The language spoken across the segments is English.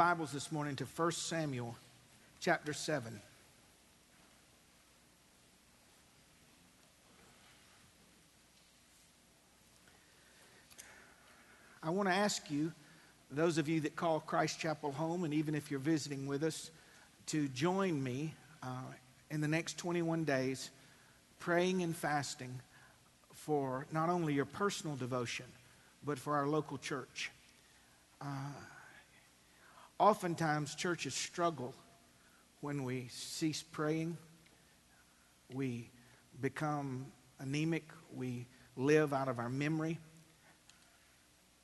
Bibles this morning to 1 Samuel chapter 7. I want to ask you, those of you that call Christ Chapel home, and even if you're visiting with us, to join me uh, in the next 21 days praying and fasting for not only your personal devotion, but for our local church. Uh, oftentimes, churches struggle when we cease praying. We become anemic. We live out of our memory.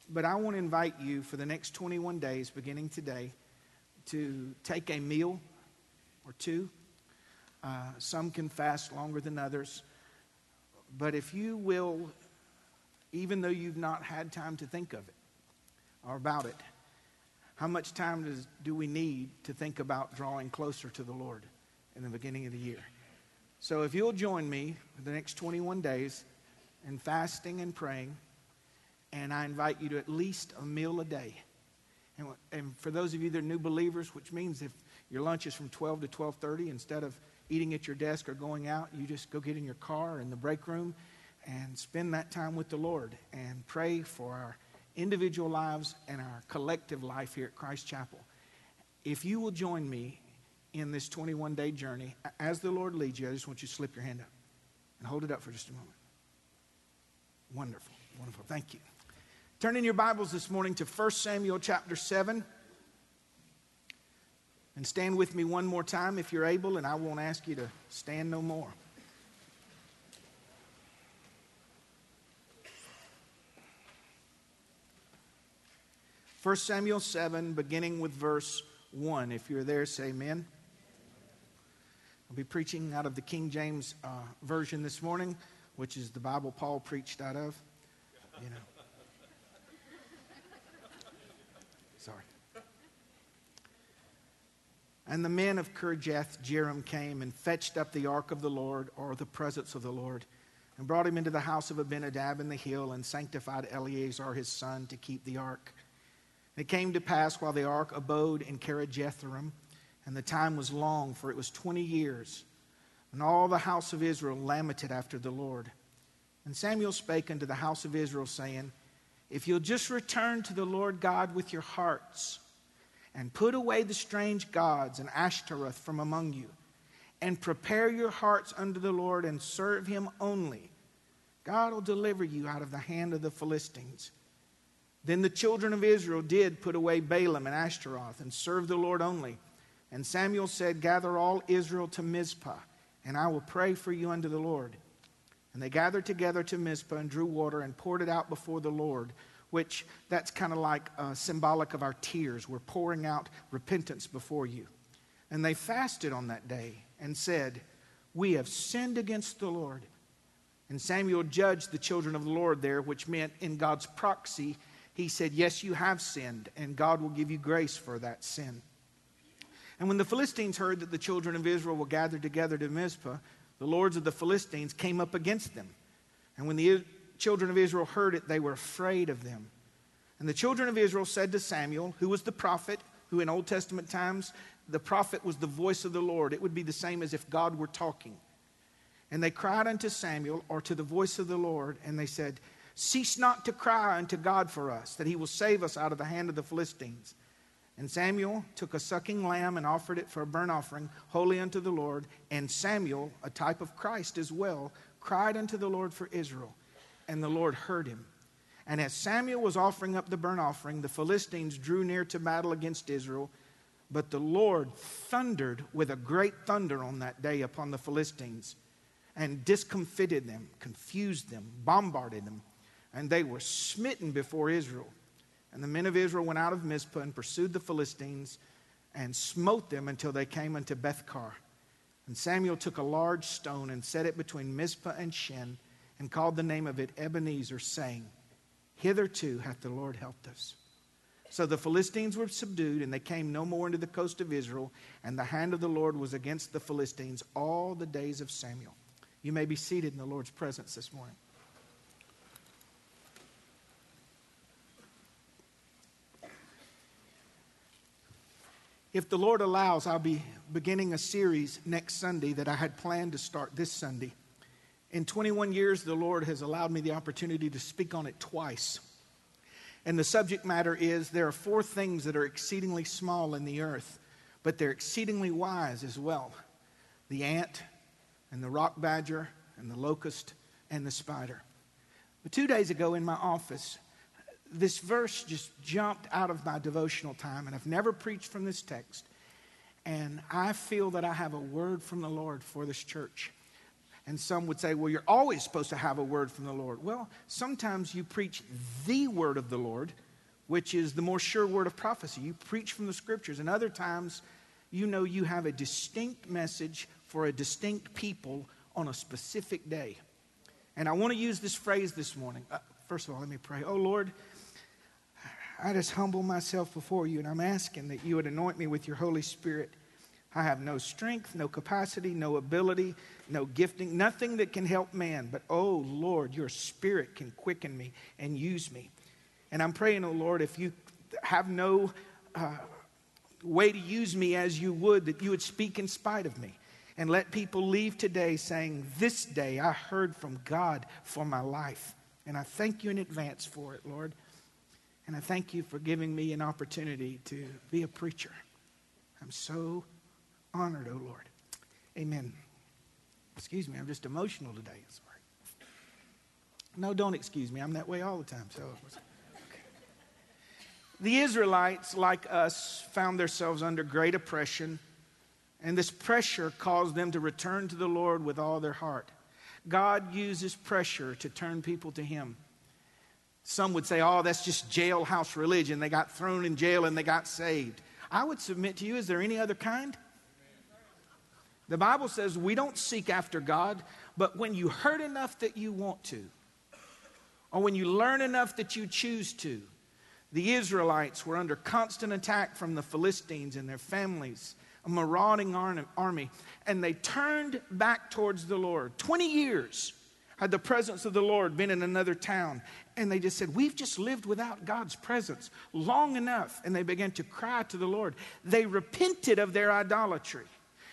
But I want to invite you for the next 21 days, beginning today, to take a meal or two. Uh, some can fast longer than others. But if you will, even though you've not had time to think of it or about it, how much time does, do we need to think about drawing closer to the Lord in the beginning of the year? So if you'll join me for the next 21 days in fasting and praying, and I invite you to at least a meal a day. And, and for those of you that are new believers, which means if your lunch is from 12 to 12:30, instead of eating at your desk or going out, you just go get in your car in the break room and spend that time with the Lord and pray for our individual lives and our collective life here at Christ Chapel. If you will join me in this 21 day journey, as the Lord leads you, I just want you to slip your hand up and hold it up for just a moment. Wonderful, wonderful. Thank you. Turn in your Bibles this morning to 1 Samuel chapter 7. And stand with me one more time if you're able, and I won't ask you to stand no more. First Samuel 7, beginning with verse 1. If you're there, say amen. I'll be preaching out of the King James uh, Version this morning, which is the Bible Paul preached out of. You know. Sorry. And the men of Kirjath Jearim came and fetched up the ark of the Lord, or the presence of the Lord, and brought him into the house of Abinadab in the hill, and sanctified Eleazar his son to keep the ark. It came to pass while the ark abode in Kirjathjearim, and the time was long, for it was twenty years, and all the house of Israel lamented after the Lord. And Samuel spake unto the house of Israel, saying, If you'll just return to the Lord God with your hearts, and put away the strange gods and Ashtaroth from among you, and prepare your hearts unto the Lord and serve him only. God will deliver you out of the hand of the Philistines. Then the children of Israel did put away Baalim and Ashtaroth and serve the Lord only. And Samuel said, Gather all Israel to Mizpah, and I will pray for you unto the Lord. And they gathered together to Mizpah and drew water and poured it out before the Lord which that's kind of like uh, symbolic of our tears. We're pouring out repentance before you. And they fasted on that day and said, We have sinned against the Lord. And Samuel judged the children of the Lord there, which meant in God's proxy, he said, Yes, you have sinned, and God will give you grace for that sin. And when the Philistines heard that the children of Israel were gathered together to Mizpah, the lords of the Philistines came up against them. And when the children of Israel heard it, they were afraid of them. And the children of Israel said to Samuel, who was the prophet, who in Old Testament times, the prophet was the voice of the Lord. It would be the same as if God were talking. And they cried unto Samuel, or to the voice of the Lord, and they said, Cease not to cry unto God for us, that he will save us out of the hand of the Philistines. And Samuel took a sucking lamb and offered it for a burnt offering, holy unto the Lord. And Samuel, a type of Christ as well, cried unto the Lord for Israel and the Lord heard him. And as Samuel was offering up the burnt offering, the Philistines drew near to battle against Israel. But the Lord thundered with a great thunder on that day upon the Philistines and discomfited them, confused them, bombarded them, and they were smitten before Israel. And the men of Israel went out of Mizpah and pursued the Philistines and smote them until they came unto Bethcar. And Samuel took a large stone and set it between Mizpah and Shen and called the name of it Ebenezer, saying, Hitherto hath the Lord helped us. So the Philistines were subdued, and they came no more into the coast of Israel, and the hand of the Lord was against the Philistines all the days of Samuel. You may be seated in the Lord's presence this morning. If the Lord allows, I'll be beginning a series next Sunday that I had planned to start this Sunday. In 21 years, the Lord has allowed me the opportunity to speak on it twice. And the subject matter is there are four things that are exceedingly small in the earth, but they're exceedingly wise as well the ant, and the rock badger, and the locust, and the spider. But two days ago in my office, this verse just jumped out of my devotional time, and I've never preached from this text. And I feel that I have a word from the Lord for this church. And some would say, well, you're always supposed to have a word from the Lord. Well, sometimes you preach the word of the Lord, which is the more sure word of prophecy. You preach from the scriptures. And other times, you know you have a distinct message for a distinct people on a specific day. And I want to use this phrase this morning. Uh, first of all, let me pray. Oh, Lord, I just humble myself before you, and I'm asking that you would anoint me with your Holy Spirit. I have no strength, no capacity, no ability, no gifting, nothing that can help man. But, oh Lord, your Spirit can quicken me and use me. And I'm praying, oh Lord, if you have no uh, way to use me as you would, that you would speak in spite of me. And let people leave today saying, This day I heard from God for my life. And I thank you in advance for it, Lord. And I thank you for giving me an opportunity to be a preacher. I'm so honored, oh Lord. Amen. Excuse me, I'm just emotional today. Sorry. No, don't excuse me. I'm that way all the time. So, the Israelites, like us, found themselves under great oppression, and this pressure caused them to return to the Lord with all their heart. God uses pressure to turn people to Him. Some would say, oh, that's just jailhouse religion. They got thrown in jail and they got saved. I would submit to you, is there any other kind? The Bible says we don't seek after God, but when you hurt enough that you want to, or when you learn enough that you choose to, the Israelites were under constant attack from the Philistines and their families, a marauding army, and they turned back towards the Lord. 20 years had the presence of the Lord been in another town? And they just said, We've just lived without God's presence long enough. And they began to cry to the Lord. They repented of their idolatry.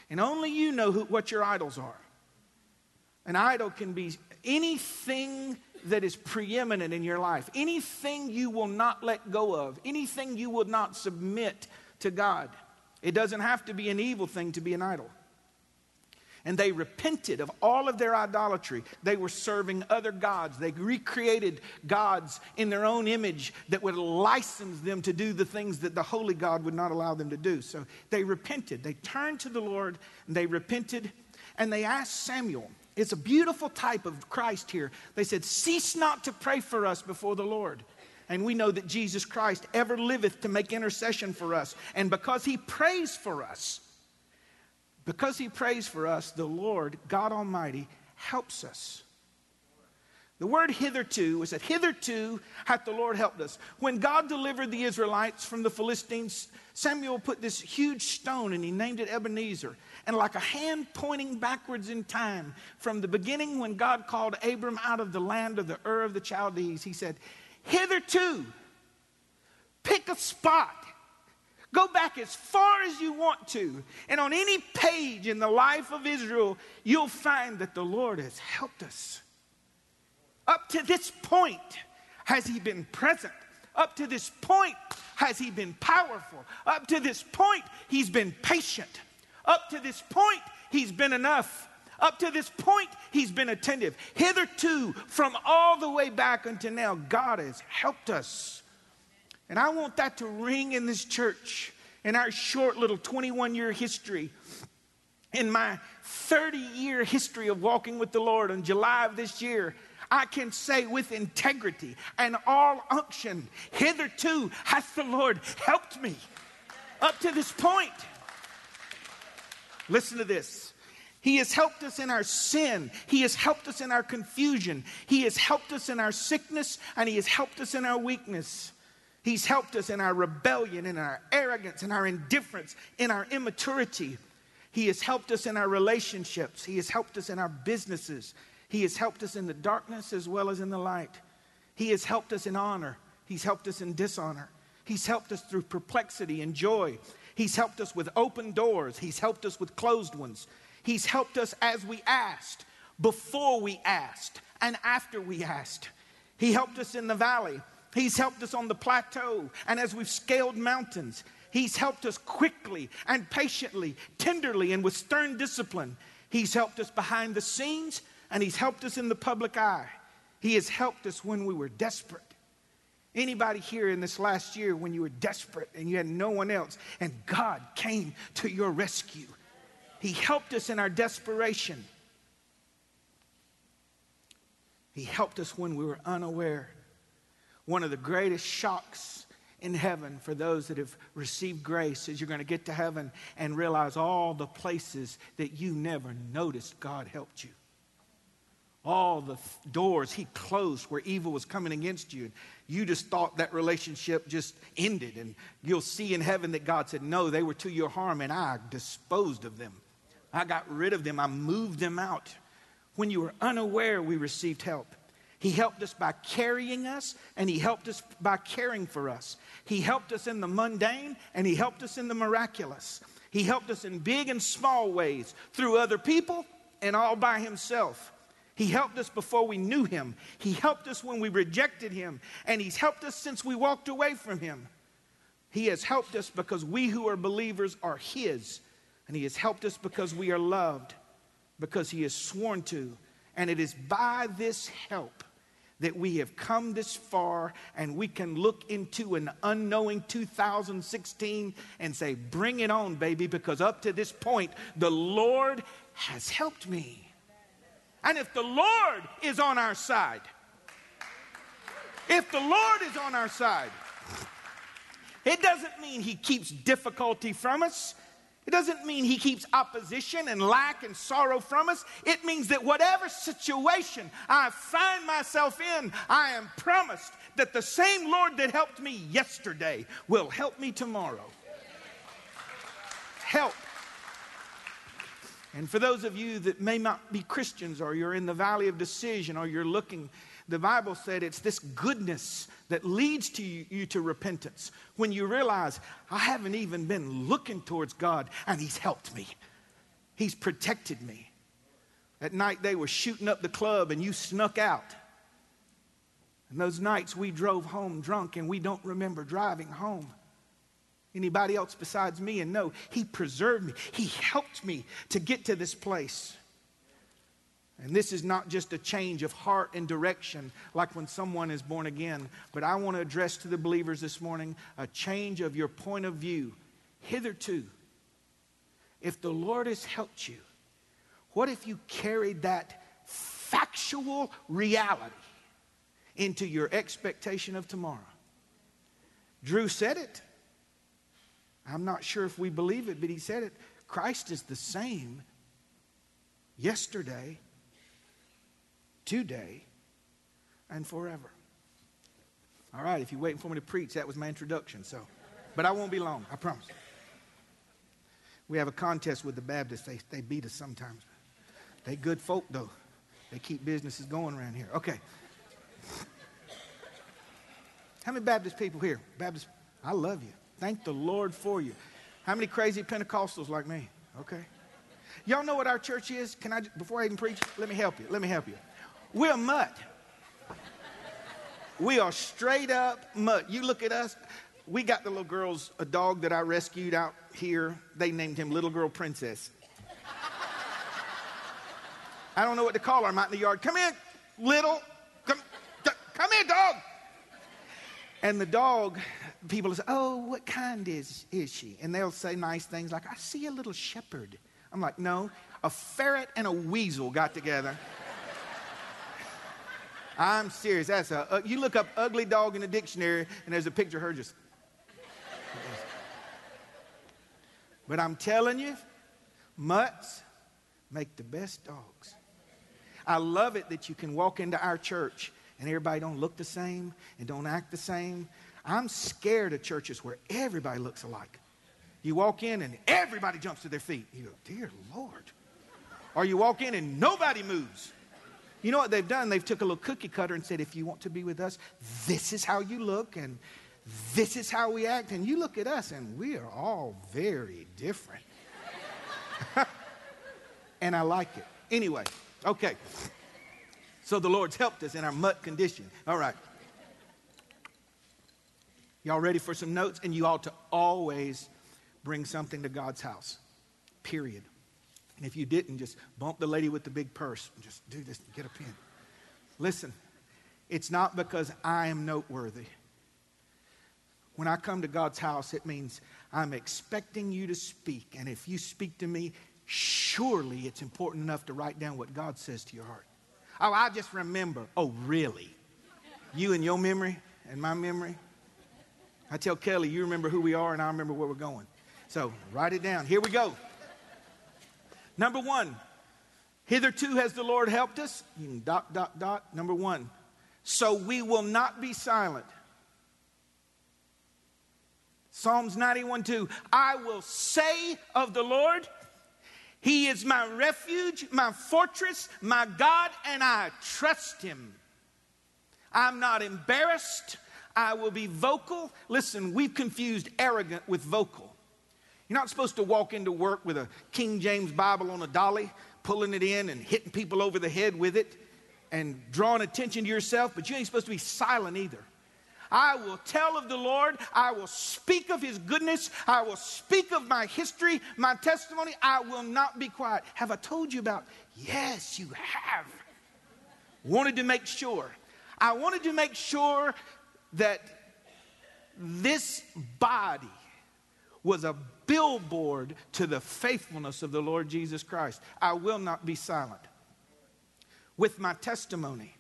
And only you know who, what your idols are. An idol can be anything that is preeminent in your life, anything you will not let go of, anything you will not submit to God. It doesn't have to be an evil thing to be an idol and they repented of all of their idolatry. They were serving other gods. They recreated gods in their own image that would license them to do the things that the holy God would not allow them to do. So they repented. They turned to the Lord and they repented and they asked Samuel. It's a beautiful type of Christ here. They said, Cease not to pray for us before the Lord. And we know that Jesus Christ ever liveth to make intercession for us. And because he prays for us, because he prays for us, the Lord, God Almighty, helps us. The word hitherto was that hitherto hath the Lord helped us. When God delivered the Israelites from the Philistines, Samuel put this huge stone and he named it Ebenezer. And like a hand pointing backwards in time, from the beginning when God called Abram out of the land of the Ur of the Chaldees, he said, Hitherto, pick a spot Go back as far as you want to. And on any page in the life of Israel, you'll find that the Lord has helped us. Up to this point, has He been present? Up to this point, has He been powerful? Up to this point, He's been patient. Up to this point, He's been enough. Up to this point, He's been attentive. Hitherto, from all the way back until now, God has helped us. And I want that to ring in this church in our short little 21 year history. In my 30 year history of walking with the Lord in July of this year, I can say with integrity and all unction, hitherto has the Lord helped me up to this point. Listen to this. He has helped us in our sin. He has helped us in our confusion. He has helped us in our sickness, and He has helped us in our weakness. He's helped us in our rebellion, in our arrogance, in our indifference, in our immaturity. He has helped us in our relationships. He has helped us in our businesses. He has helped us in the darkness as well as in the light. He has helped us in honor. He's helped us in dishonor. He's helped us through perplexity and joy. He's helped us with open doors. He's helped us with closed ones. He's helped us as we asked, before we asked, and after we asked. He helped us in the valley. He's helped us on the plateau and as we've scaled mountains. He's helped us quickly and patiently, tenderly, and with stern discipline. He's helped us behind the scenes and He's helped us in the public eye. He has helped us when we were desperate. Anybody here in this last year when you were desperate and you had no one else and God came to your rescue? He helped us in our desperation. He helped us when we were unaware. One of the greatest shocks in heaven for those that have received grace is you're going to get to heaven and realize all the places that you never noticed God helped you. All the doors he closed where evil was coming against you. You just thought that relationship just ended. And you'll see in heaven that God said, No, they were to your harm, and I disposed of them. I got rid of them, I moved them out. When you were unaware, we received help. He helped us by carrying us, and He helped us by caring for us. He helped us in the mundane, and He helped us in the miraculous. He helped us in big and small ways through other people and all by Himself. He helped us before we knew Him. He helped us when we rejected Him, and He's helped us since we walked away from Him. He has helped us because we who are believers are His, and He has helped us because we are loved, because He has sworn to. And it is by this help that we have come this far and we can look into an unknowing 2016 and say, Bring it on, baby, because up to this point, the Lord has helped me. And if the Lord is on our side, if the Lord is on our side, it doesn't mean He keeps difficulty from us. It doesn't mean he keeps opposition and lack and sorrow from us. It means that whatever situation I find myself in, I am promised that the same Lord that helped me yesterday will help me tomorrow. Help. And for those of you that may not be Christians or you're in the valley of decision or you're looking the Bible said it's this goodness that leads to you, you, to repentance when you realize I haven't even been looking towards God and He's helped me. He's protected me. At night they were shooting up the club and you snuck out. And those nights we drove home drunk and we don't remember driving home. Anybody else besides me? And no, He preserved me. He helped me to get to this place. And this is not just a change of heart and direction like when someone is born again, but I want to address to the believers this morning a change of your point of view. Hitherto, if the Lord has helped you, what if you carried that factual reality into your expectation of tomorrow? Drew said it. I'm not sure if we believe it, but he said it. Christ is the same yesterday, today, and forever. All right, if you're waiting for me to preach, that was my introduction. So, but I won't be long, I promise. We have a contest with the Baptists. They, they beat us sometimes. They good folk, though. They keep businesses going around here. Okay. How many Baptist people here? Baptist, I love you. Thank the Lord for you. How many crazy Pentecostals like me? Okay. Y'all know what our church is? Can I, before I even preach, let me help you. Let me help you. We're mud. We are straight up mud. You look at us. We got the little girls a dog that I rescued out here. They named him Little Girl Princess. I don't know what to call her. I'm out in the yard. Come in, little. Come, come here, dog. And the dog, people say, "Oh, what kind is is she?" And they'll say nice things like, "I see a little shepherd." I'm like, "No, a ferret and a weasel got together." I'm serious. That's a. Uh, you look up ugly dog in the dictionary, and there's a picture of her just. but I'm telling you, mutts make the best dogs. I love it that you can walk into our church and everybody don't look the same and don't act the same. I'm scared of churches where everybody looks alike. You walk in and everybody jumps to their feet. You go, dear Lord. Or you walk in and nobody moves. You know what they've done? They've took a little cookie cutter and said, if you want to be with us, this is how you look, and this is how we act. And you look at us, and we are all very different. and I like it. Anyway, okay. So the Lord's helped us in our mutt condition. All right. Y'all ready for some notes? And you ought to always bring something to God's house, period. And if you didn't, just bump the lady with the big purse. Just do this, and get a pen. Listen, it's not because I am noteworthy. When I come to God's house, it means I'm expecting you to speak. And if you speak to me, surely it's important enough to write down what God says to your heart. Oh, I just remember. Oh, really? You and your memory and my memory? I tell Kelly, you remember who we are, and I remember where we're going. So write it down. Here we go. Number one, hitherto has the Lord helped us. Dot, dot, dot. Number one, so we will not be silent. Psalms 91 2. I will say of the Lord, He is my refuge, my fortress, my God, and I trust Him. I'm not embarrassed. I will be vocal. Listen, we've confused arrogant with vocal. You're not supposed to walk into work with a King James Bible on a dolly, pulling it in and hitting people over the head with it and drawing attention to yourself, but you ain't supposed to be silent either. I will tell of the Lord. I will speak of his goodness. I will speak of my history, my testimony. I will not be quiet. Have I told you about? Yes, you have. Wanted to make sure. I wanted to make sure that this body was a billboard to the faithfulness of the Lord Jesus Christ. I will not be silent. With my testimony,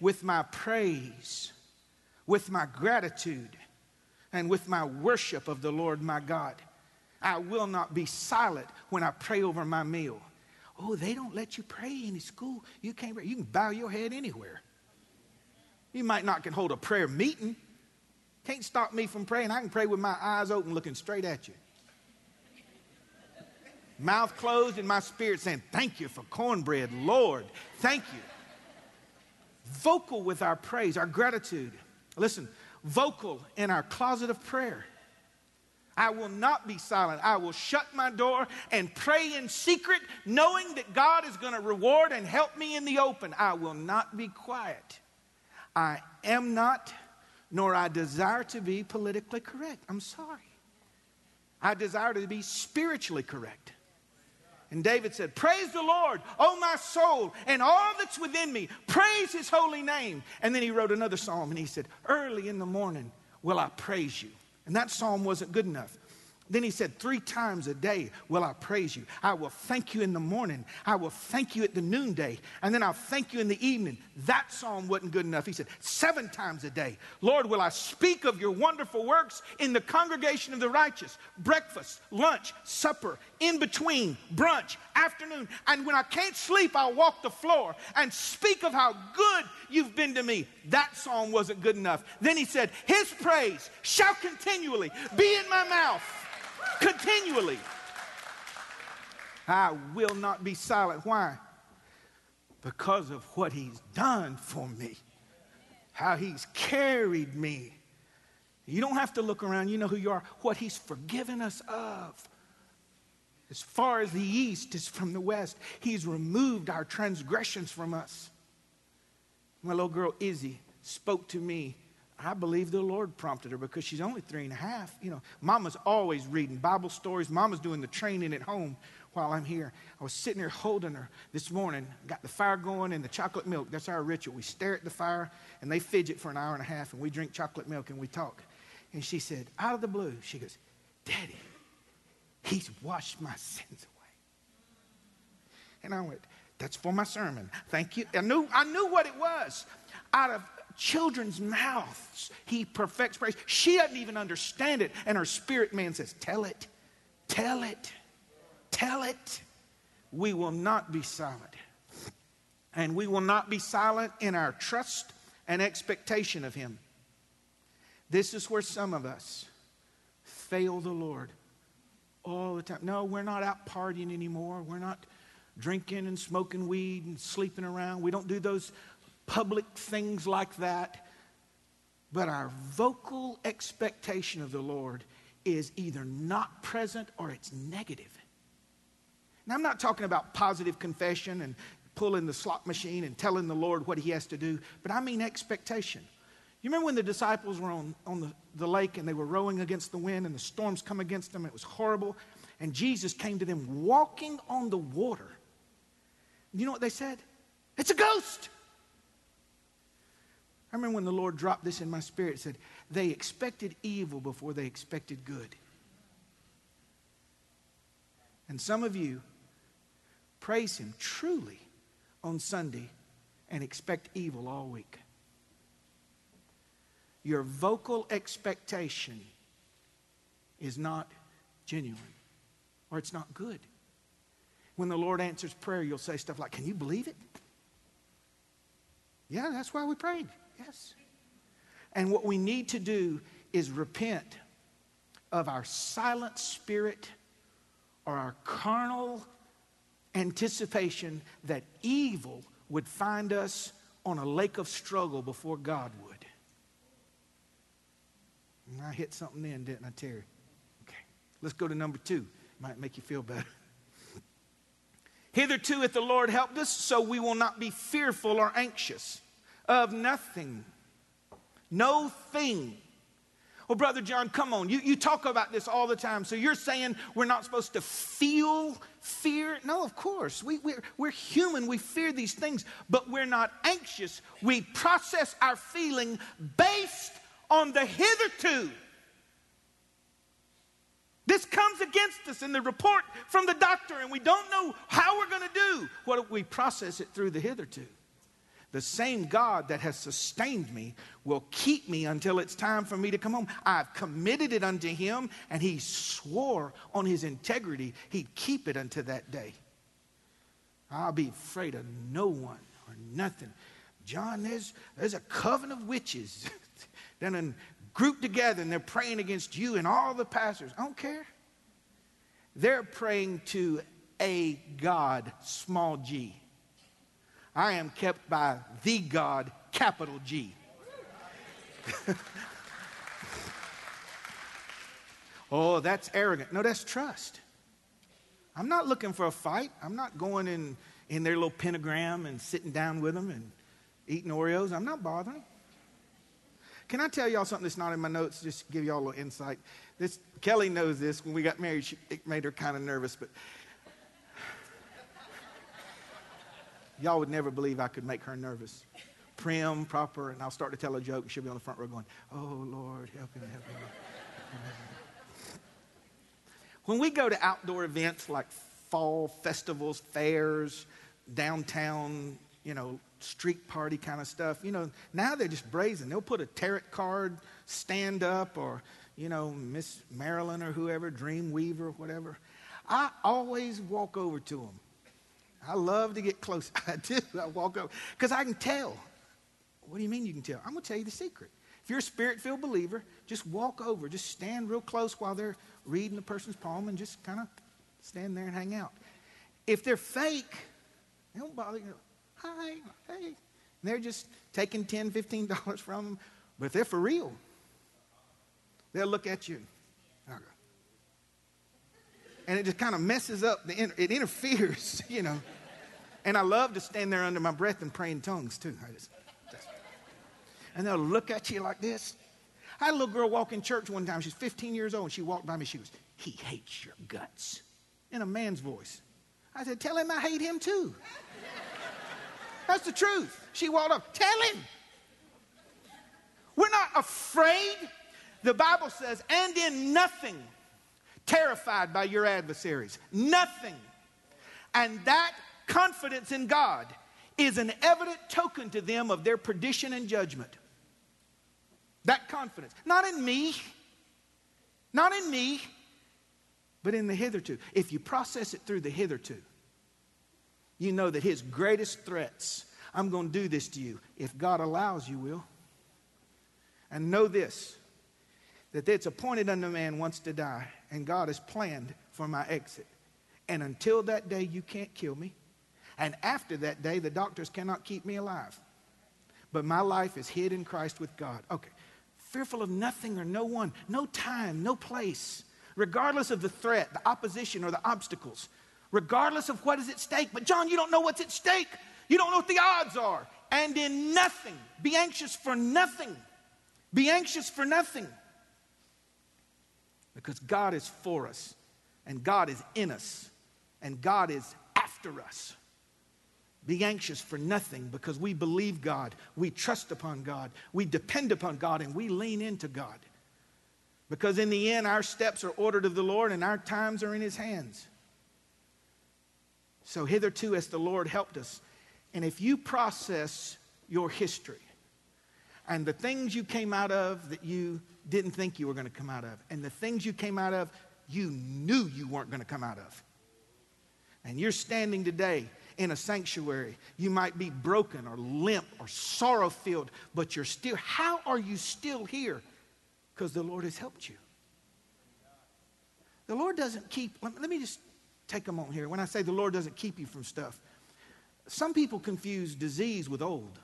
with my praise, with my gratitude, and with my worship of the Lord my God. I will not be silent when I pray over my meal. Oh, they don't let you pray in school. You can't pray. You can bow your head anywhere. You might not can hold a prayer meeting. Can't stop me from praying. I can pray with my eyes open, looking straight at you mouth closed, and my spirit saying, Thank you for cornbread, Lord. Thank you. Vocal with our praise, our gratitude. Listen, vocal in our closet of prayer. I will not be silent. I will shut my door and pray in secret, knowing that God is going to reward and help me in the open. I will not be quiet. I am not, nor I desire to be politically correct. I'm sorry. I desire to be spiritually correct. And David said, Praise the Lord, O my soul, and all that's within me. Praise his holy name. And then he wrote another psalm and he said, Early in the morning will I praise you. And that psalm wasn't good enough. Then he said, Three times a day will I praise you. I will thank you in the morning. I will thank you at the noonday. And then I'll thank you in the evening. That psalm wasn't good enough. He said, Seven times a day. Lord, will I speak of your wonderful works in the congregation of the righteous? Breakfast, lunch, supper, in between, brunch, afternoon. And when I can't sleep, I'll walk the floor and speak of how good you've been to me. That psalm wasn't good enough. Then he said, His praise shall continually be in my mouth continually. I will not be silent. Why? Because of what he's done for me, how he's carried me. You don't have to look around, you know who you are, what he's forgiven us of. As far as the east is from the west, he's removed our transgressions from us. My little girl Izzy spoke to me I believe the Lord prompted her because she's only three and a half. You know, mama's always reading Bible stories. Mama's doing the training at home while I'm here. I was sitting there holding her this morning, got the fire going and the chocolate milk. That's our ritual. We stare at the fire and they fidget for an hour and a half and we drink chocolate milk and we talk. And she said, out of the blue, she goes, Daddy, he's washed my sins away. And I went, that's for my sermon. Thank you. I knew, I knew what it was. Out of children's mouths he perfects praise. She doesn't even understand it. And her spirit man says, Tell it, tell it, tell it. We will not be silent. And we will not be silent in our trust and expectation of him. This is where some of us fail the Lord all the time. No, we're not out partying anymore. We're not drinking and smoking weed and sleeping around. We don't do those public things like that. But our vocal expectation of the Lord is either not present or it's negative. Now, I'm not talking about positive confession and pulling the slot machine and telling the Lord what he has to do, but I mean expectation. You remember when the disciples were on, on the, the lake and they were rowing against the wind and the storms come against them? It was horrible. And Jesus came to them walking on the water. You know what they said? It's a ghost. I remember when the Lord dropped this in my spirit, said, they expected evil before they expected good. And some of you praise Him truly on Sunday and expect evil all week. Your vocal expectation is not genuine or it's not good. When the Lord answers prayer, you'll say stuff like, Can you believe it? Yeah, that's why we prayed. Yes. And what we need to do is repent of our silent spirit or our carnal anticipation that evil would find us on a lake of struggle before God would. And I hit something in, didn't I, Terry? Okay. Let's go to number two. Might make you feel better. Hitherto, if the Lord helped us, so we will not be fearful or anxious of nothing. No thing. Well, Brother John, come on. You, you talk about this all the time. So you're saying we're not supposed to feel fear? No, of course. We, we're, we're human. We fear these things, but we're not anxious. We process our feeling based on the hitherto. This comes against us in the report from the doctor, and we don't know how we're going to do. What if we process it through the hitherto. The same God that has sustained me will keep me until it's time for me to come home. I've committed it unto him, and he swore on his integrity he'd keep it unto that day. I'll be afraid of no one or nothing. John, there's, there's a coven of witches that are grouped together and they're praying against you and all the pastors. I don't care. They're praying to a God, small g. I am kept by the God, capital G. oh, that's arrogant. No, that's trust. I'm not looking for a fight. I'm not going in, in their little pentagram and sitting down with them and eating Oreos. I'm not bothering. Can I tell y'all something that's not in my notes? Just give y'all a little insight. This Kelly knows this. When we got married, she, it made her kind of nervous, but Y'all would never believe I could make her nervous. Prim, proper, and I'll start to tell a joke, and she'll be on the front row going, Oh, Lord, help him, help him. when we go to outdoor events like fall festivals, fairs, downtown, you know, street party kind of stuff, you know, now they're just brazen. They'll put a tarot card stand up or, you know, Miss Marilyn or whoever, Dream Weaver, whatever. I always walk over to them I love to get close. I do. I walk up because I can tell. What do you mean you can tell? I'm going to tell you the secret. If you're a spirit filled believer, just walk over, just stand real close while they're reading the person's palm and just kind of stand there and hang out. If they're fake, they don't bother you. Hi, hey. And they're just taking $10, $15 from them. But if they're for real, they'll look at you. And it just kind of messes up, the, inter- it interferes, you know. And I love to stand there under my breath and pray in tongues too. I just, just, and they'll look at you like this. I had a little girl walk in church one time. She's 15 years old, and she walked by me. She was, He hates your guts, in a man's voice. I said, Tell him I hate him too. That's the truth. She walked up, Tell him. We're not afraid. The Bible says, and in nothing terrified by your adversaries. Nothing. And that confidence in God is an evident token to them of their perdition and judgment. That confidence. Not in me, not in me, but in the hitherto. If you process it through the hitherto, you know that his greatest threats, I'm going to do this to you. If God allows, you will. And know this that it's appointed unto man once to die, and God has planned for my exit. And until that day, you can't kill me. And after that day, the doctors cannot keep me alive. But my life is hid in Christ with God. Okay, fearful of nothing or no one, no time, no place, regardless of the threat, the opposition, or the obstacles, regardless of what is at stake. But, John, you don't know what's at stake. You don't know what the odds are. And in nothing, be anxious for nothing. Be anxious for nothing. Because God is for us, and God is in us, and God is after us. Be anxious for nothing because we believe God, we trust upon God, we depend upon God, and we lean into God. Because in the end, our steps are ordered of the Lord and our times are in His hands. So, hitherto, as the Lord helped us, and if you process your history and the things you came out of that you didn't think you were going to come out of, and the things you came out of you knew you weren't going to come out of, and you're standing today in a sanctuary. You might be broken or limp or sorrow filled, but you're still, how are you still here? Because the Lord has helped you. The Lord doesn't keep, let me just take a moment here. When I say the Lord doesn't keep you from stuff, some people confuse disease with old.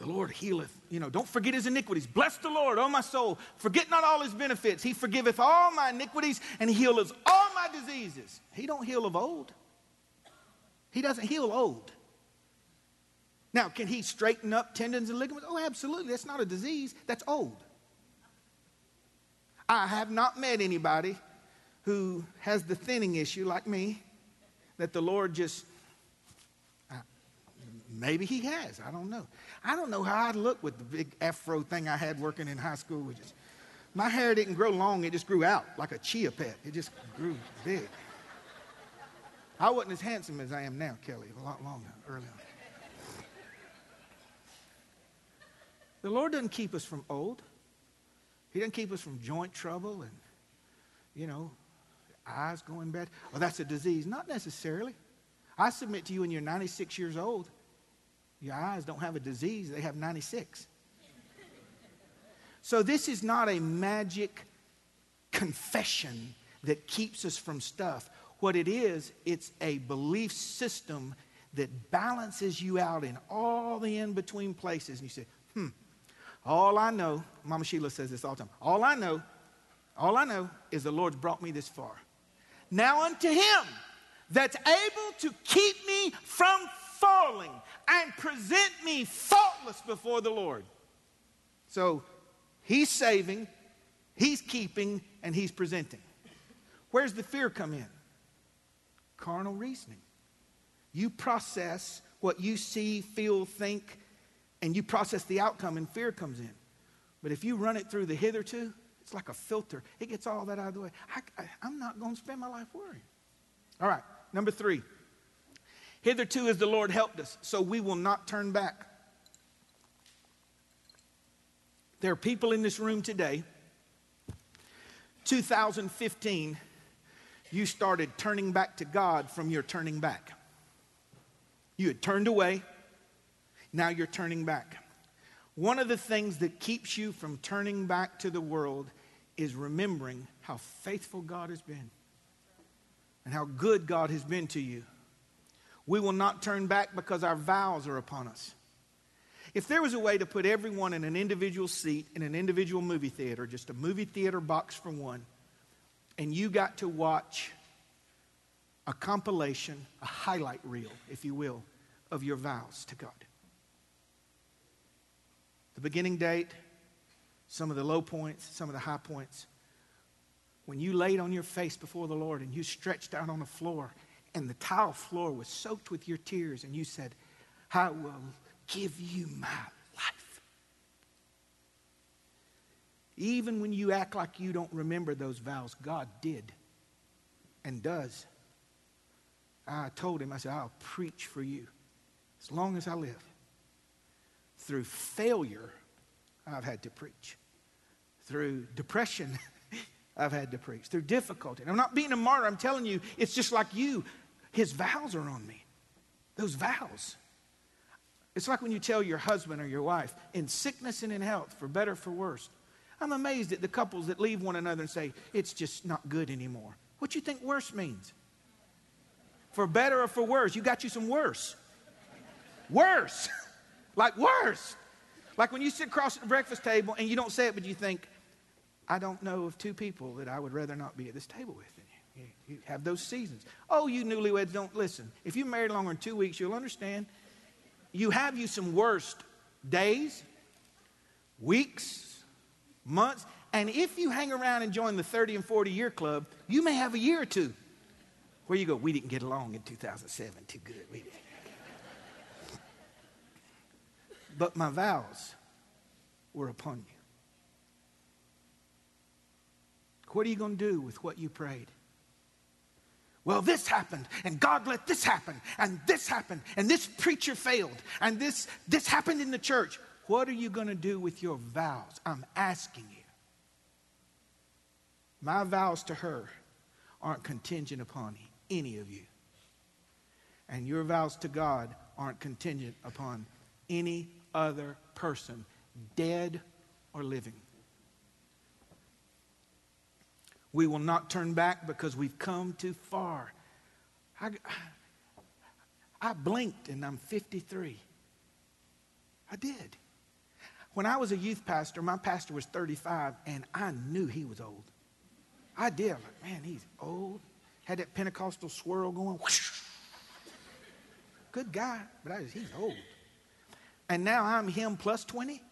The Lord healeth. You know, don't forget his iniquities. Bless the Lord, O my soul. Forget not all his benefits. He forgiveth all my iniquities and healeth all my diseases. He don't heal of old. He doesn't heal old. Now, can he straighten up tendons and ligaments? Oh, absolutely. That's not a disease. That's old. I have not met anybody who has the thinning issue like me that the Lord just Maybe he has. I don't know. I don't know how I'd look with the big afro thing I had working in high school. Is, my hair didn't grow long, it just grew out like a chia pet. It just grew big. I wasn't as handsome as I am now, Kelly, a lot longer, early on. The Lord doesn't keep us from old. He doesn't keep us from joint trouble and, you know, eyes going bad. Well, that's a disease. Not necessarily. I submit to you when you're 96 years old, your eyes don't have a disease, they have 96. So, this is not a magic confession that keeps us from stuff. What it is, it's a belief system that balances you out in all the in between places. And you say, hmm, all I know, Mama Sheila says this all the time, all I know, all I know is the Lord's brought me this far. Now unto him that's able to keep me from falling and present me faultless before the Lord. So he's saving, he's keeping, and he's presenting. Where's the fear come in? Carnal reasoning. You process what you see, feel, think, and you process the outcome, and fear comes in. But if you run it through the hitherto, it's like a filter. It gets all that out of the way. I, am not going to spend my life worrying. All right, number three. Hitherto has the Lord helped us, so we will not turn back. There are people in this room today, 2015, you started turning back to God from your turning back. You had turned away, now you're turning back. One of the things that keeps you from turning back to the world is remembering how faithful God has been and how good God has been to you. We will not turn back because our vows are upon us. If there was a way to put everyone in an individual seat in an individual movie theater, just a movie theater box for one, and you got to watch a compilation, a highlight reel, if you will, of your vows to God. The beginning date, some of the low points, some of the high points. When you laid on your face before the Lord and you stretched out on the floor and the tile floor was soaked with your tears, and you said, I will give you my life. Even when you act like you don't remember those vows, God did and does. I told him, I said, I'll preach for you as long as I live. Through failure, I've had to preach. Through depression, I've had to preach. Through difficulty. And I'm not being a martyr, I'm telling you, it's just like you. His vows are on me. Those vows. It's like when you tell your husband or your wife, in sickness and in health, for better for worse. I'm amazed at the couples that leave one another and say, it's just not good anymore. What you think worse means? For better or for worse? You got you some worse. Worse. like worse. Like when you sit across at the breakfast table and you don't say it, but you think, I don't know of two people that I would rather not be at this table with than you. Have those seasons. Oh, you newlyweds, don't listen. If you married longer than two weeks, you'll understand. You have you some worst days, weeks, months, and if you hang around and join the 30 and 40 year club, you may have a year or two where you go, we didn't get along in 2007 too good. We didn't. but my vows were upon you. What are you going to do with what you prayed? Well, this happened, and God let this happen, and this happened, and this preacher failed, and this, this happened in the church. What are you going to do with your vows? I'm asking you. My vows to her aren't contingent upon any of you. And your vows to God aren't contingent upon any other person, dead or living. We will not turn back because we've come too far. I, I blinked and I'm 53. I did. When I was a youth pastor, my pastor was 35 and I knew he was old. I did. I'm like, man, he's old. Had that Pentecostal swirl going. Whoosh. Good guy, but I, he's old. And now I'm him plus 20.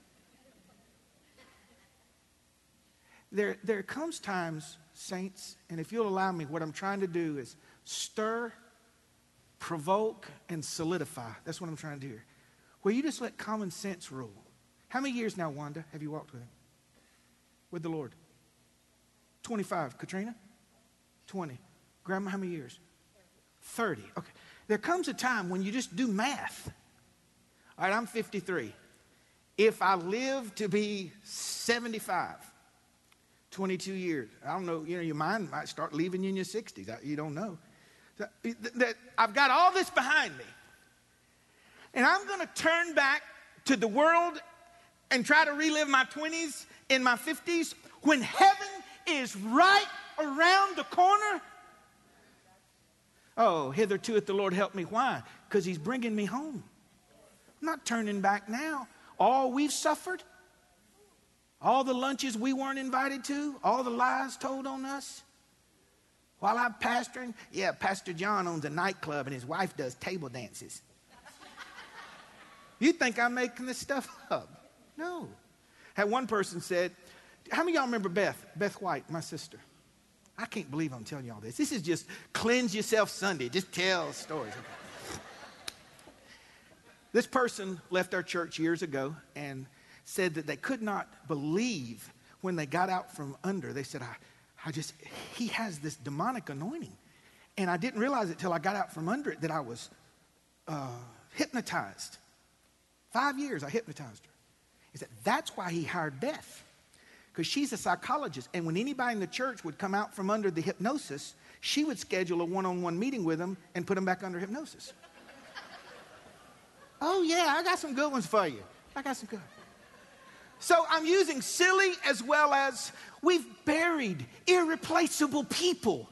There, there comes times, saints, and if you'll allow me, what I'm trying to do is stir, provoke, and solidify. That's what I'm trying to do here. Will you just let common sense rule. How many years now, Wanda, have you walked with him? With the Lord? 25. Katrina? 20. Grandma, how many years? 30. Okay. There comes a time when you just do math. All right, I'm 53. If I live to be 75, 22 years, I don't know, you know, your mind might start leaving you in your 60s. You don't know. That I've got all this behind me. And I'm going to turn back to the world and try to relive my 20s in my 50s when heaven is right around the corner. Oh, hitherto if the Lord help me. Why? Because He's bringing me home. I'm not turning back now. All we've suffered, all the lunches we weren't invited to, all the lies told on us. While I'm pastoring, yeah, Pastor John owns a nightclub and his wife does table dances. you think I'm making this stuff up? No. Had one person said, How many y'all remember Beth? Beth White, my sister. I can't believe I'm telling y'all this. This is just cleanse yourself Sunday. Just tell stories. This person left our church years ago and said that they could not believe when they got out from under. They said, I, I just, he has this demonic anointing. And I didn't realize it till I got out from under it that I was uh, hypnotized. Five years I hypnotized her. He said, that's why he hired Beth because she's a psychologist. And when anybody in the church would come out from under the hypnosis, she would schedule a one on one meeting with them and put them back under hypnosis. oh, yeah, I got some good ones for you. I got some good. So I'm using silly as well as we've buried irreplaceable people.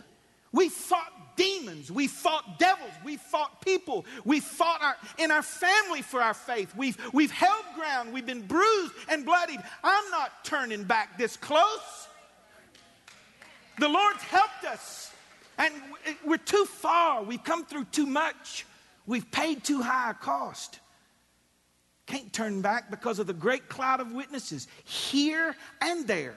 We fought demons. We fought devils. We fought people. We fought our, in our family for our faith. We've, we've held ground. We've been bruised and bloodied. I'm not turning back this close. The Lord's helped us. And we're too far. We've come through too much. We've paid too high a cost. Can't turn back because of the great cloud of witnesses here and there.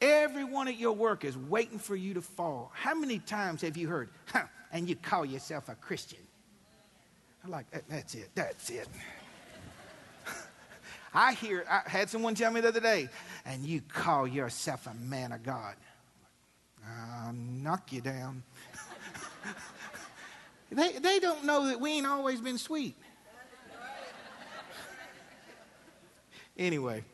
Everyone at your work is waiting for you to fall. How many times have you heard, huh, and you call yourself a Christian? I'm like, that's it, that's it. I hear, I had someone tell me the other day, and you call yourself a man of God. I'll knock you down. they, they don't know that we ain't always been sweet. Anyway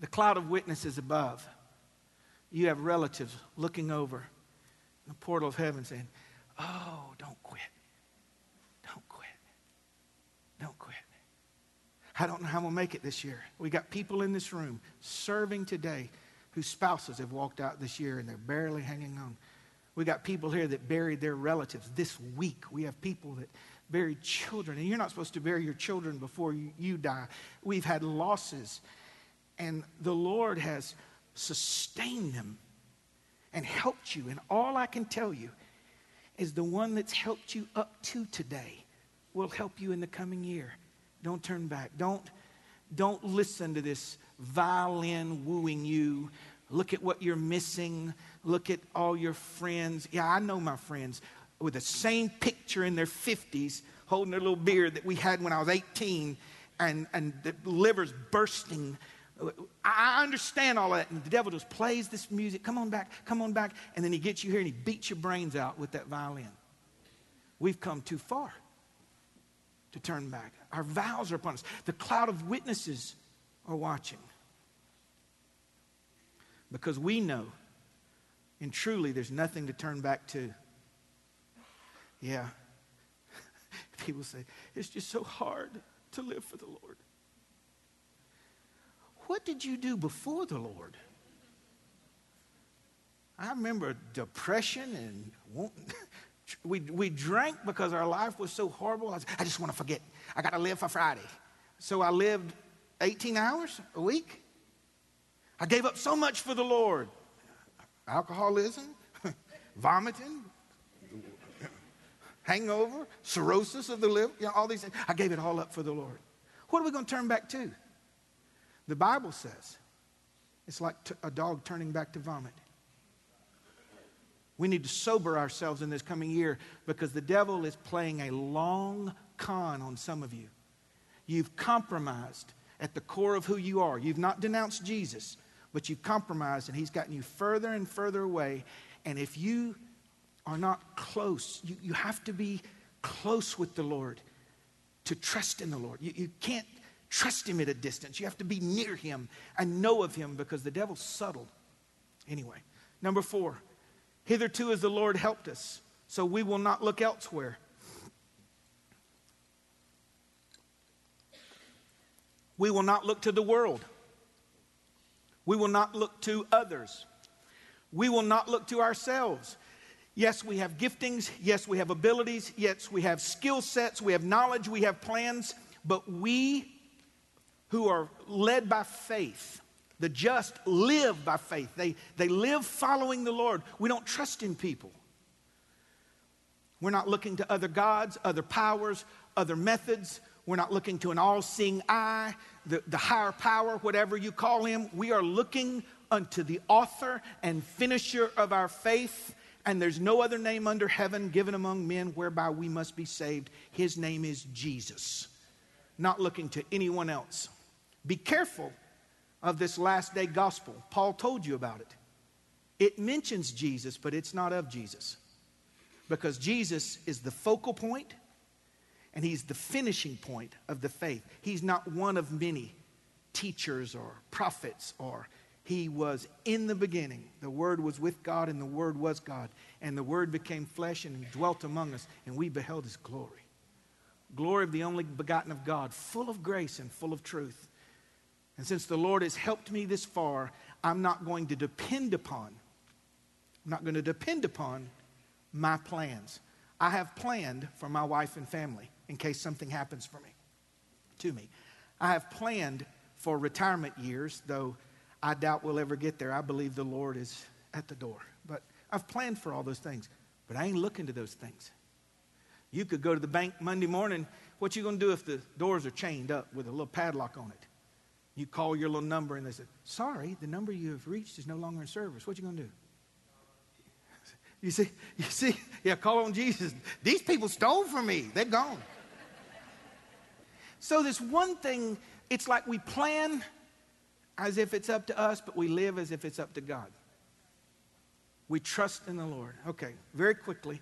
the cloud of witnesses above. You have relatives looking over the portal of heaven saying, Oh, don't quit. Don't quit. Don't quit. I don't know how we'll make it this year. We got people in this room serving today whose spouses have walked out this year and they're barely hanging on. We got people here that buried their relatives this week. We have people that buried children, and you're not supposed to bury your children before you, you die. We've had losses, and the Lord has sustained them and helped you. And all I can tell you is the one that's helped you up to today will help you in the coming year. Don't turn back. Don't, don't listen to this violin wooing you. Look at what you're missing. Look at all your friends. Yeah, I know my friends with the same picture in their 50s holding their little beard that we had when I was 18 and, and the liver's bursting. I understand all that. And the devil just plays this music. Come on back, come on back. And then he gets you here and he beats your brains out with that violin. We've come too far to turn back. Our vows are upon us. The cloud of witnesses are watching. Because we know, and truly, there's nothing to turn back to. Yeah. People say, it's just so hard to live for the Lord. What did you do before the Lord? I remember depression and we, we drank because our life was so horrible. I, was, I just want to forget. I got to live for Friday. So I lived 18 hours a week. I gave up so much for the Lord alcoholism, vomiting, hangover, cirrhosis of the liver, you know, all these things. I gave it all up for the Lord. What are we going to turn back to? The Bible says it's like t- a dog turning back to vomit. We need to sober ourselves in this coming year because the devil is playing a long con on some of you. You've compromised at the core of who you are. You've not denounced Jesus, but you've compromised and he's gotten you further and further away. And if you are not close, you, you have to be close with the Lord to trust in the Lord. You, you can't trust him at a distance. You have to be near him and know of him because the devil's subtle. Anyway, number four, Hitherto has the Lord helped us, so we will not look elsewhere. We will not look to the world. We will not look to others. We will not look to ourselves. Yes, we have giftings. Yes, we have abilities. Yes, we have skill sets. We have knowledge. We have plans. But we who are led by faith the just live by faith. They, they live following the Lord. We don't trust in people. We're not looking to other gods, other powers, other methods. We're not looking to an all seeing eye, the, the higher power, whatever you call him. We are looking unto the author and finisher of our faith. And there's no other name under heaven given among men whereby we must be saved. His name is Jesus. Not looking to anyone else. Be careful of this last day gospel. Paul told you about it. It mentions Jesus, but it's not of Jesus. Because Jesus is the focal point and he's the finishing point of the faith. He's not one of many teachers or prophets or he was in the beginning. The Word was with God, and the Word was God. And the Word became flesh and dwelt among us, and we beheld His glory. Glory of the only begotten of God, full of grace and full of truth. And since the Lord has helped me this far, I'm not going to depend upon, I'm not going to depend upon my plans. I have planned for my wife and family in case something happens for me, to me. I have planned for retirement years, though I doubt we'll ever get there. I believe the Lord is at the door. But I've planned for all those things, but I ain't looking to those things. You could go to the bank Monday morning. What you going to do if the doors are chained up with a little padlock on it? You call your little number and they say, Sorry, the number you have reached is no longer in service. What you going to do? You see, you see, yeah, call on Jesus. These people stole from me. They're gone. so this one thing, it's like we plan as if it's up to us, but we live as if it's up to God. We trust in the Lord. Okay, very quickly.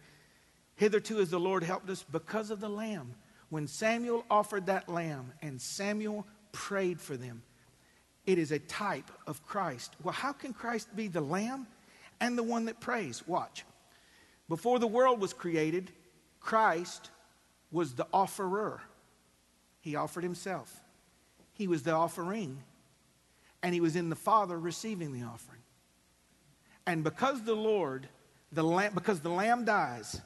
Hitherto has the Lord helped us because of the lamb. When Samuel offered that lamb and Samuel prayed for them. It is a type of Christ. Well, how can Christ be the Lamb and the one that prays? Watch. Before the world was created, Christ was the offerer. He offered himself. He was the offering, and he was in the Father receiving the offering. And because the Lord, the lamb, because the lamb dies,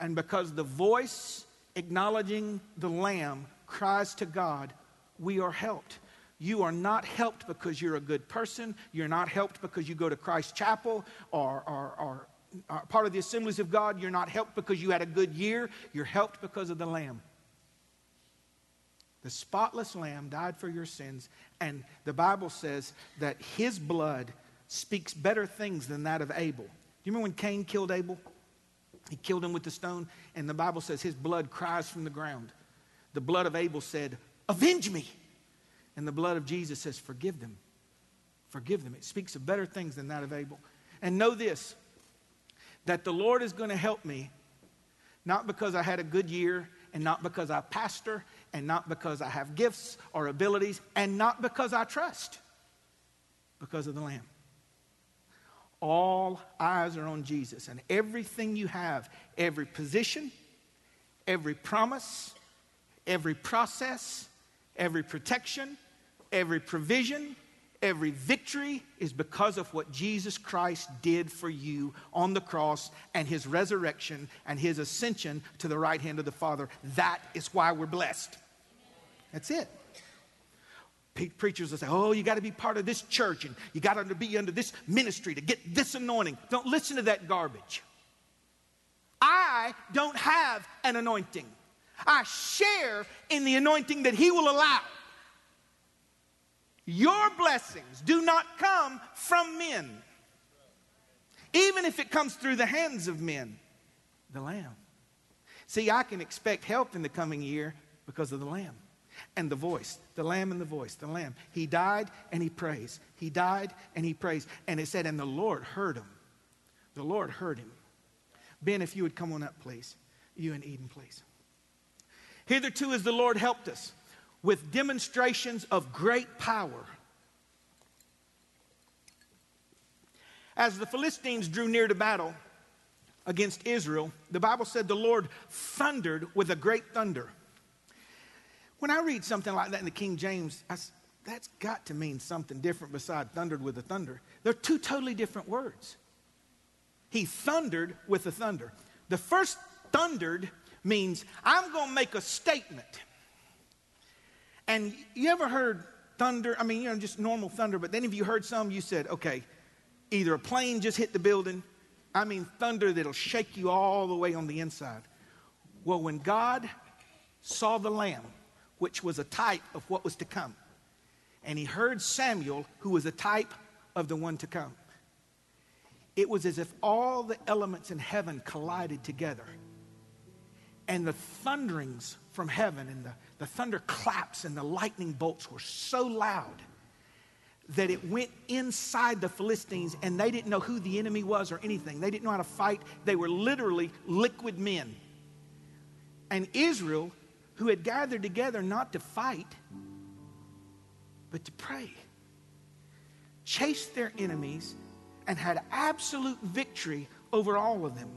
and because the voice acknowledging the Lamb, cries to God, we are helped. You are not helped because you're a good person. You're not helped because you go to Christ Chapel or, or, or are part of the assemblies of God. You're not helped because you had a good year. You're helped because of the Lamb. The spotless Lamb died for your sins, and the Bible says that his blood speaks better things than that of Abel. Do you remember when Cain killed Abel? He killed him with the stone, and the Bible says his blood cries from the ground. The blood of Abel said, Avenge me. And the blood of Jesus says, Forgive them. Forgive them. It speaks of better things than that of Abel. And know this that the Lord is going to help me, not because I had a good year, and not because I pastor, and not because I have gifts or abilities, and not because I trust, because of the Lamb. All eyes are on Jesus, and everything you have, every position, every promise, every process, every protection, every provision, every victory is because of what Jesus Christ did for you on the cross and his resurrection and his ascension to the right hand of the Father. That is why we're blessed. That's it. Preachers will say, Oh, you got to be part of this church and you got to be under this ministry to get this anointing. Don't listen to that garbage. I don't have an anointing. I share in the anointing that He will allow. Your blessings do not come from men, even if it comes through the hands of men, the Lamb. See, I can expect help in the coming year because of the Lamb and the voice, the Lamb and the voice, the Lamb. He died and he prays. He died and he prays. And it said, and the Lord heard him. The Lord heard him. Ben, if you would come on up, please. You and Eden, please. Hitherto, has the Lord helped us with demonstrations of great power. As the Philistines drew near to battle against Israel, the Bible said the Lord thundered with a great thunder. When I read something like that in the King James, I, that's got to mean something different beside thundered with a thunder. They're two totally different words. He thundered with a thunder. The first thundered means I'm going to make a statement. And you ever heard thunder? I mean, you know, just normal thunder, but then if you heard some, you said, okay, either a plane just hit the building, I mean, thunder that'll shake you all the way on the inside. Well, when God saw the lamb, which was a type of what was to come, and he heard Samuel, who was a type of the one to come, it was as if all the elements in heaven collided together and the thunderings from heaven and the, the thunder claps and the lightning bolts were so loud that it went inside the Philistines and they didn't know who the enemy was or anything. They didn't know how to fight. They were literally liquid men. And Israel, who had gathered together not to fight, but to pray, chased their enemies and had absolute victory over all of them.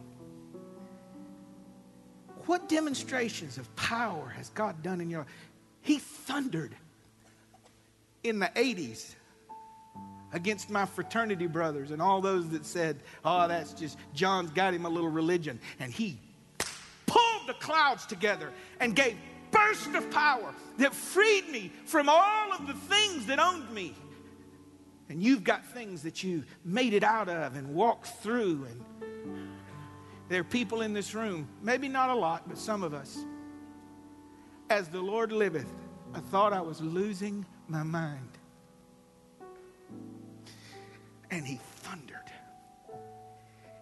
What demonstrations of power has God done in your life? He thundered in the 80s against my fraternity brothers and all those that said, oh, that's just, John's got him a little religion. And he the clouds together and gave burst of power that freed me from all of the things that owned me. And you've got things that you made it out of and walked through and there are people in this room, maybe not a lot, but some of us. As the Lord liveth, I thought I was losing my mind. And he thundered.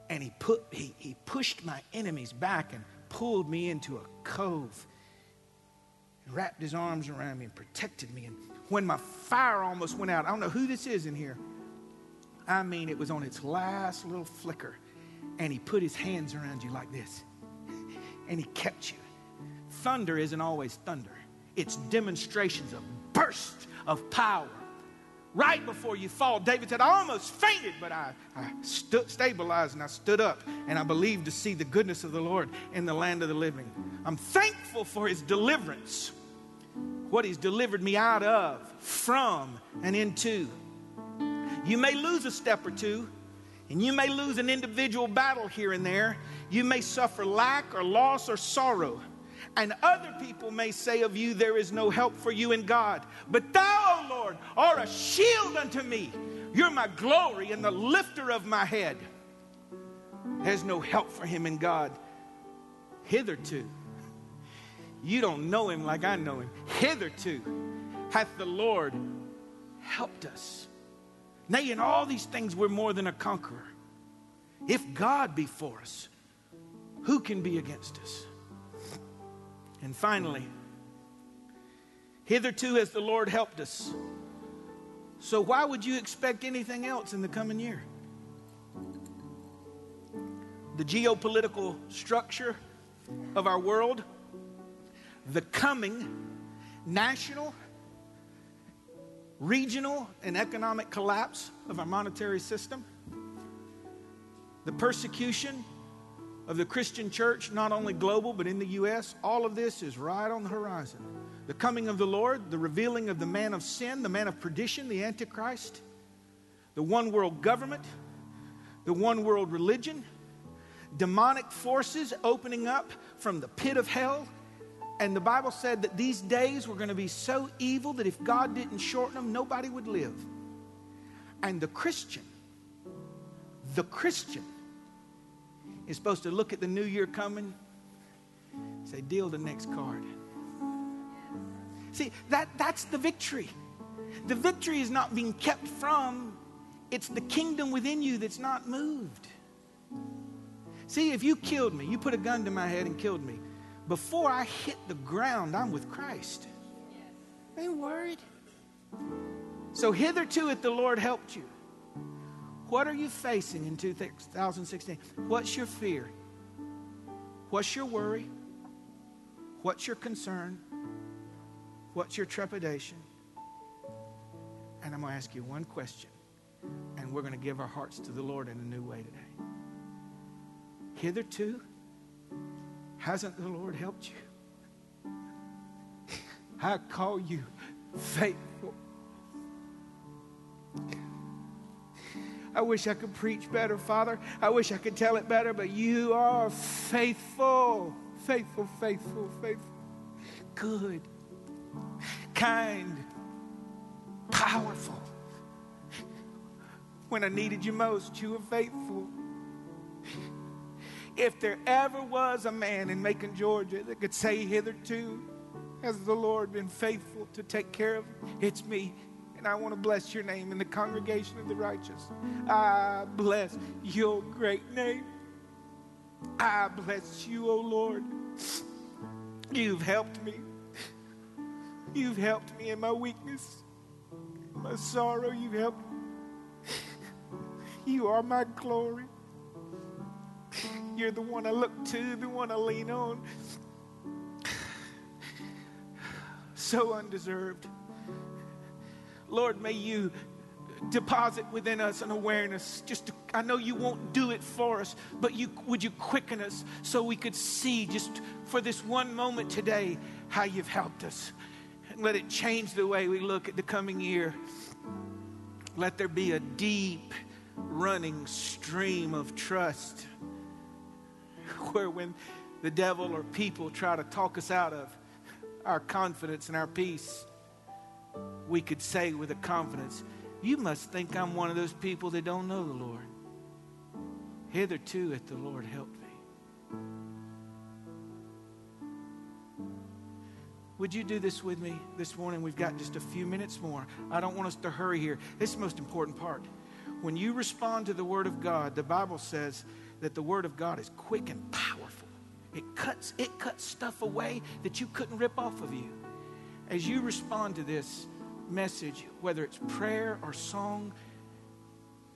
And he put he, he pushed my enemies back and pulled me into a cove. And wrapped his arms around me and protected me. And when my fire almost went out, I don't know who this is in here. I mean, it was on its last little flicker and he put his hands around you like this and he kept you. Thunder isn't always thunder, it's demonstrations of burst of power. Right before you fall, David said, I almost fainted, but I, I stood, stabilized and I stood up and I believed to see the goodness of the Lord in the land of the living. I'm thankful for his deliverance, what he's delivered me out of, from, and into. You may lose a step or two, and you may lose an individual battle here and there. You may suffer lack or loss or sorrow. And other people may say of you, There is no help for you in God. But thou, O Lord, art a shield unto me. You're my glory and the lifter of my head. There's no help for him in God. Hitherto, you don't know him like I know him. Hitherto hath the Lord helped us. Nay, in all these things, we're more than a conqueror. If God be for us, who can be against us? And finally, hitherto has the Lord helped us. So why would you expect anything else in the coming year? The geopolitical structure of our world, the coming national, regional, and economic collapse of our monetary system, the persecution of the Christian church, not only global but in the U.S., all of this is right on the horizon. The coming of the Lord, the revealing of the man of sin, the man of perdition, the Antichrist, the one world government, the one world religion, demonic forces opening up from the pit of hell. And the Bible said that these days were going to be so evil that if God didn't shorten them, nobody would live. And the Christian, the Christian, is supposed to look at the new year coming, say, deal the next card. See, that, that's the victory. The victory is not being kept from, it's the kingdom within you that's not moved. See, if you killed me, you put a gun to my head and killed me, before I hit the ground, I'm with Christ. I ain't worried. So hitherto, if the Lord helped you, what are you facing in 2016? What's your fear? What's your worry? What's your concern? What's your trepidation? And I'm going to ask you one question, and we're going to give our hearts to the Lord in a new way today. Hitherto, hasn't the Lord helped you? I call you faithful. I wish I could preach better, Father. I wish I could tell it better, but you are faithful, faithful, faithful, faithful, good, kind, powerful. When I needed you most, you were faithful. If there ever was a man in Macon, Georgia that could say hitherto, has the Lord been faithful to take care of, it's me and I want to bless your name in the congregation of the righteous. I bless your great name. I bless you, O oh Lord. You've helped me. You've helped me in my weakness, my sorrow. You've helped me. You are my glory. You're the one I look to, the one I lean on. So undeserved. Lord, may you deposit within us an awareness. Just to, I know you won't do it for us, but you would you quicken us so we could see just for this one moment today how you've helped us. And let it change the way we look at the coming year. Let there be a deep running stream of trust where when the devil or people try to talk us out of our confidence and our peace, we could say with a confidence, You must think I'm one of those people that don't know the Lord. Hitherto hath the Lord helped me. Would you do this with me this morning? We've got just a few minutes more. I don't want us to hurry here. This is the most important part. When you respond to the Word of God, the Bible says that the Word of God is quick and powerful. It cuts, it cuts stuff away that you couldn't rip off of you as you respond to this message, whether it's prayer or song,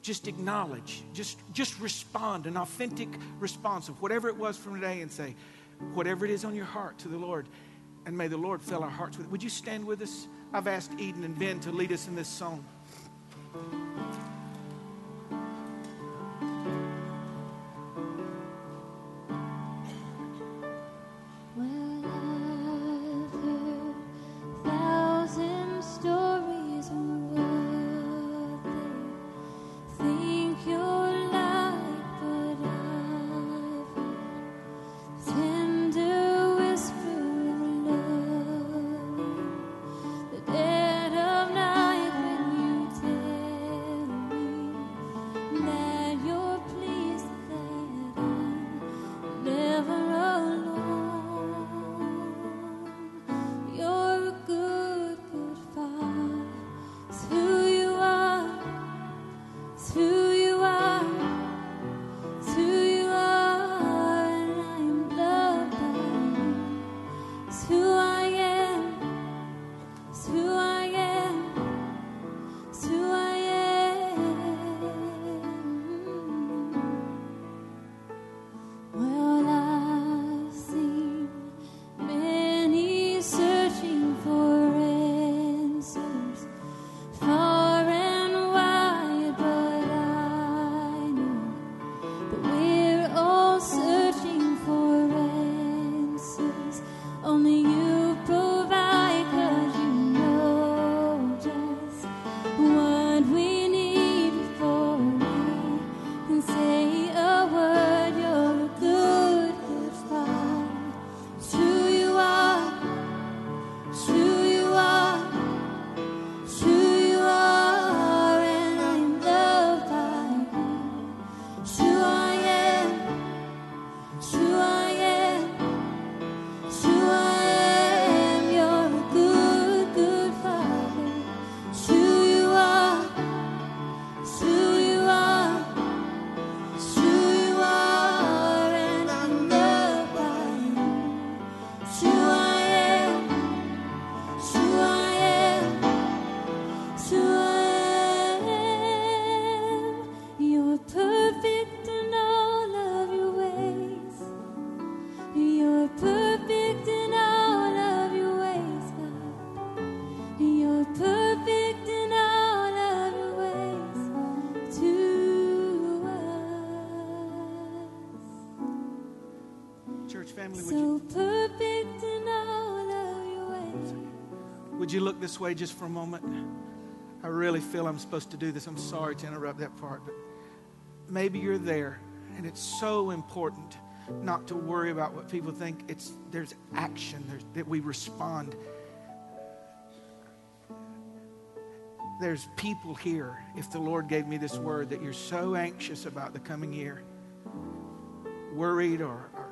just acknowledge, just, just respond, an authentic response of whatever it was from today, and say, whatever it is on your heart to the Lord, and may the Lord fill our hearts with it. Would you stand with us? I've asked Eden and Ben to lead us in this song. Look this way just for a moment? I really feel I'm supposed to do this. I'm sorry to interrupt that part, but maybe you're there, and it's so important not to worry about what people think. It's there's action there's, that we respond. There's people here. If the Lord gave me this word that you're so anxious about the coming year, worried or, or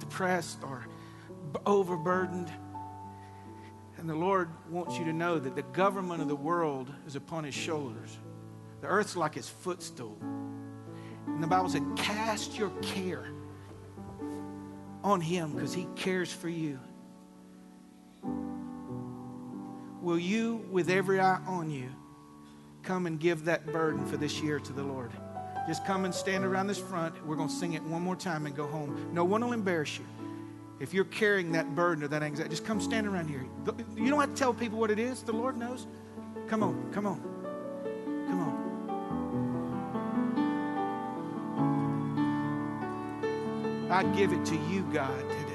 depressed or overburdened. And the Lord wants you to know that the government of the world is upon his shoulders. The earth's like his footstool. And the Bible said, cast your care on him because he cares for you. Will you, with every eye on you, come and give that burden for this year to the Lord? Just come and stand around this front. We're going to sing it one more time and go home. No one will embarrass you. If you're carrying that burden or that anxiety, just come stand around here. You don't have to tell people what it is. The Lord knows. Come on, come on, come on. I give it to you, God, today.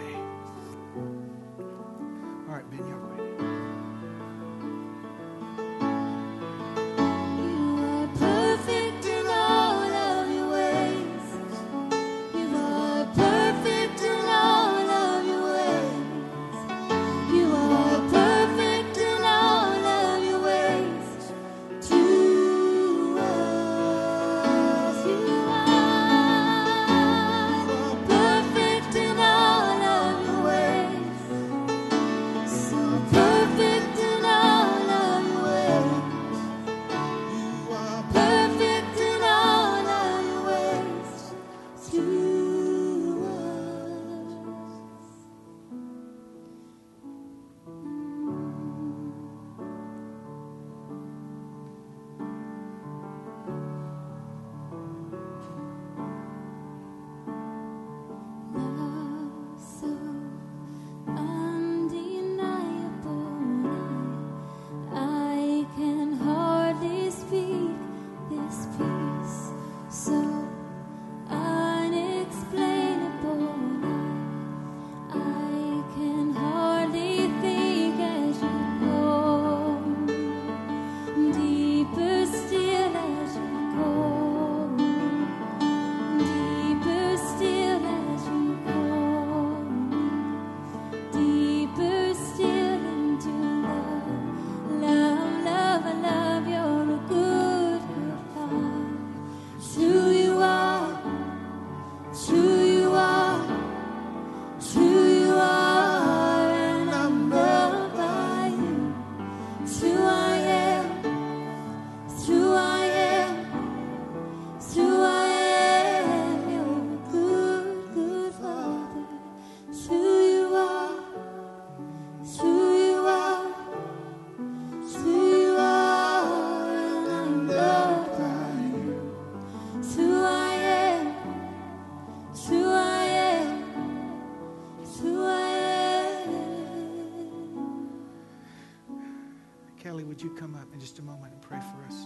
Just a moment and pray for us?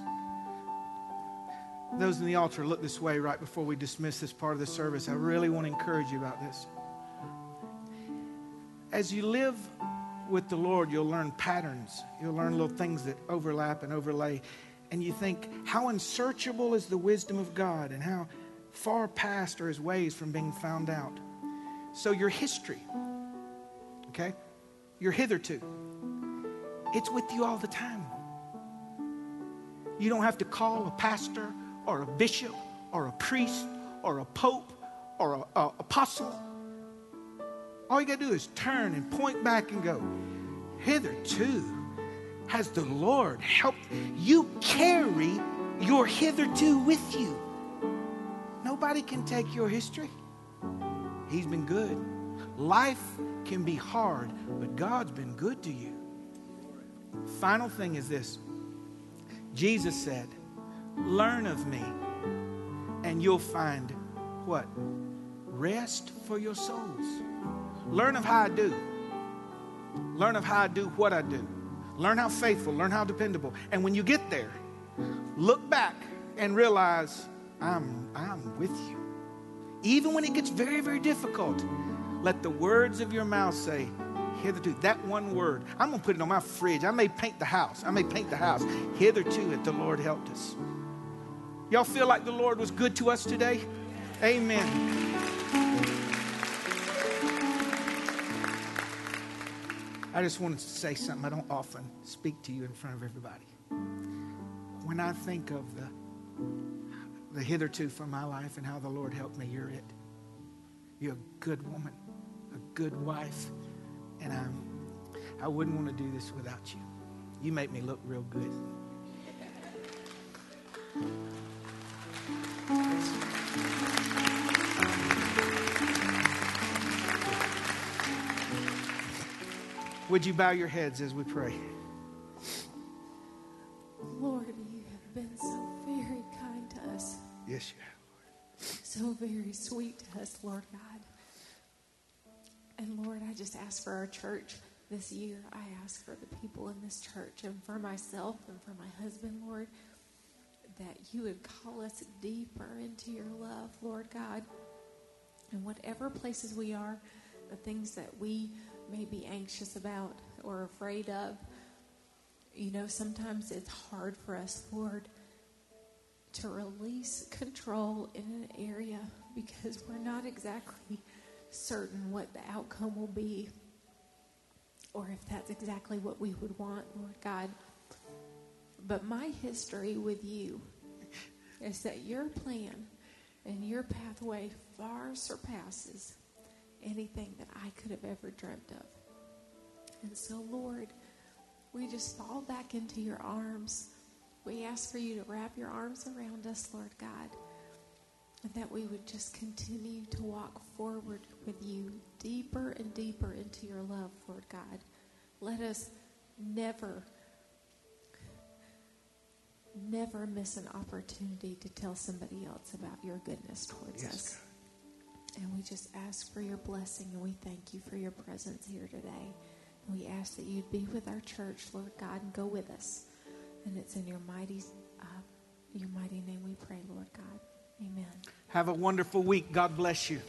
Those in the altar, look this way right before we dismiss this part of the service. I really want to encourage you about this. As you live with the Lord, you'll learn patterns. You'll learn little things that overlap and overlay. and you think, how unsearchable is the wisdom of God and how far past are his ways from being found out. So, your history, okay, your hitherto, it's with you all the time. You don't have to call a pastor or a bishop or a priest or a pope or an apostle. All you got to do is turn and point back and go, hitherto has the Lord helped. You carry your hitherto with you. Nobody can take your history. He's been good. Life can be hard, but God's been good to you. Final thing is this Jesus said, Learn of me, and you'll find what? Rest for your souls. Learn of how I do. Learn of how I do what I do. Learn how faithful, learn how dependable. And when you get there, look back and realize I'm, I'm with you. Even when it gets very, very difficult, let the words of your mouth say, hitherto. That one word, I'm going to put it on my fridge. I may paint the house. I may paint the house. Hitherto, it the Lord helped us. Y'all feel like the Lord was good to us today? Amen. I just wanted to say something I don't often speak to you in front of everybody. When I think of the, the hitherto for my life and how the Lord helped me, you're it. You're a good woman, a good wife, and I'm, I wouldn't want to do this without you. You make me look real good. Would you bow your heads as we pray? Lord, you have been so very kind to us. Yes, you have. So very sweet to us, Lord God. Just ask for our church this year. I ask for the people in this church and for myself and for my husband, Lord, that you would call us deeper into your love, Lord God. And whatever places we are, the things that we may be anxious about or afraid of. You know, sometimes it's hard for us, Lord, to release control in an area because we're not exactly certain what the outcome will be or if that's exactly what we would want, Lord God. But my history with you is that your plan and your pathway far surpasses anything that I could have ever dreamt of. And so, Lord, we just fall back into your arms. We ask for you to wrap your arms around us, Lord God, and that we would just continue to walk forward with you deeper and deeper into your love, Lord God. Let us never, never miss an opportunity to tell somebody else about your goodness towards Yes, us. And we just ask for your blessing and we thank you for your presence here today. And we ask that you'd be with our church, Lord God, and go with us. And it's in your mighty, uh, your mighty name we pray, Lord God. Amen. Have a wonderful week. God bless you.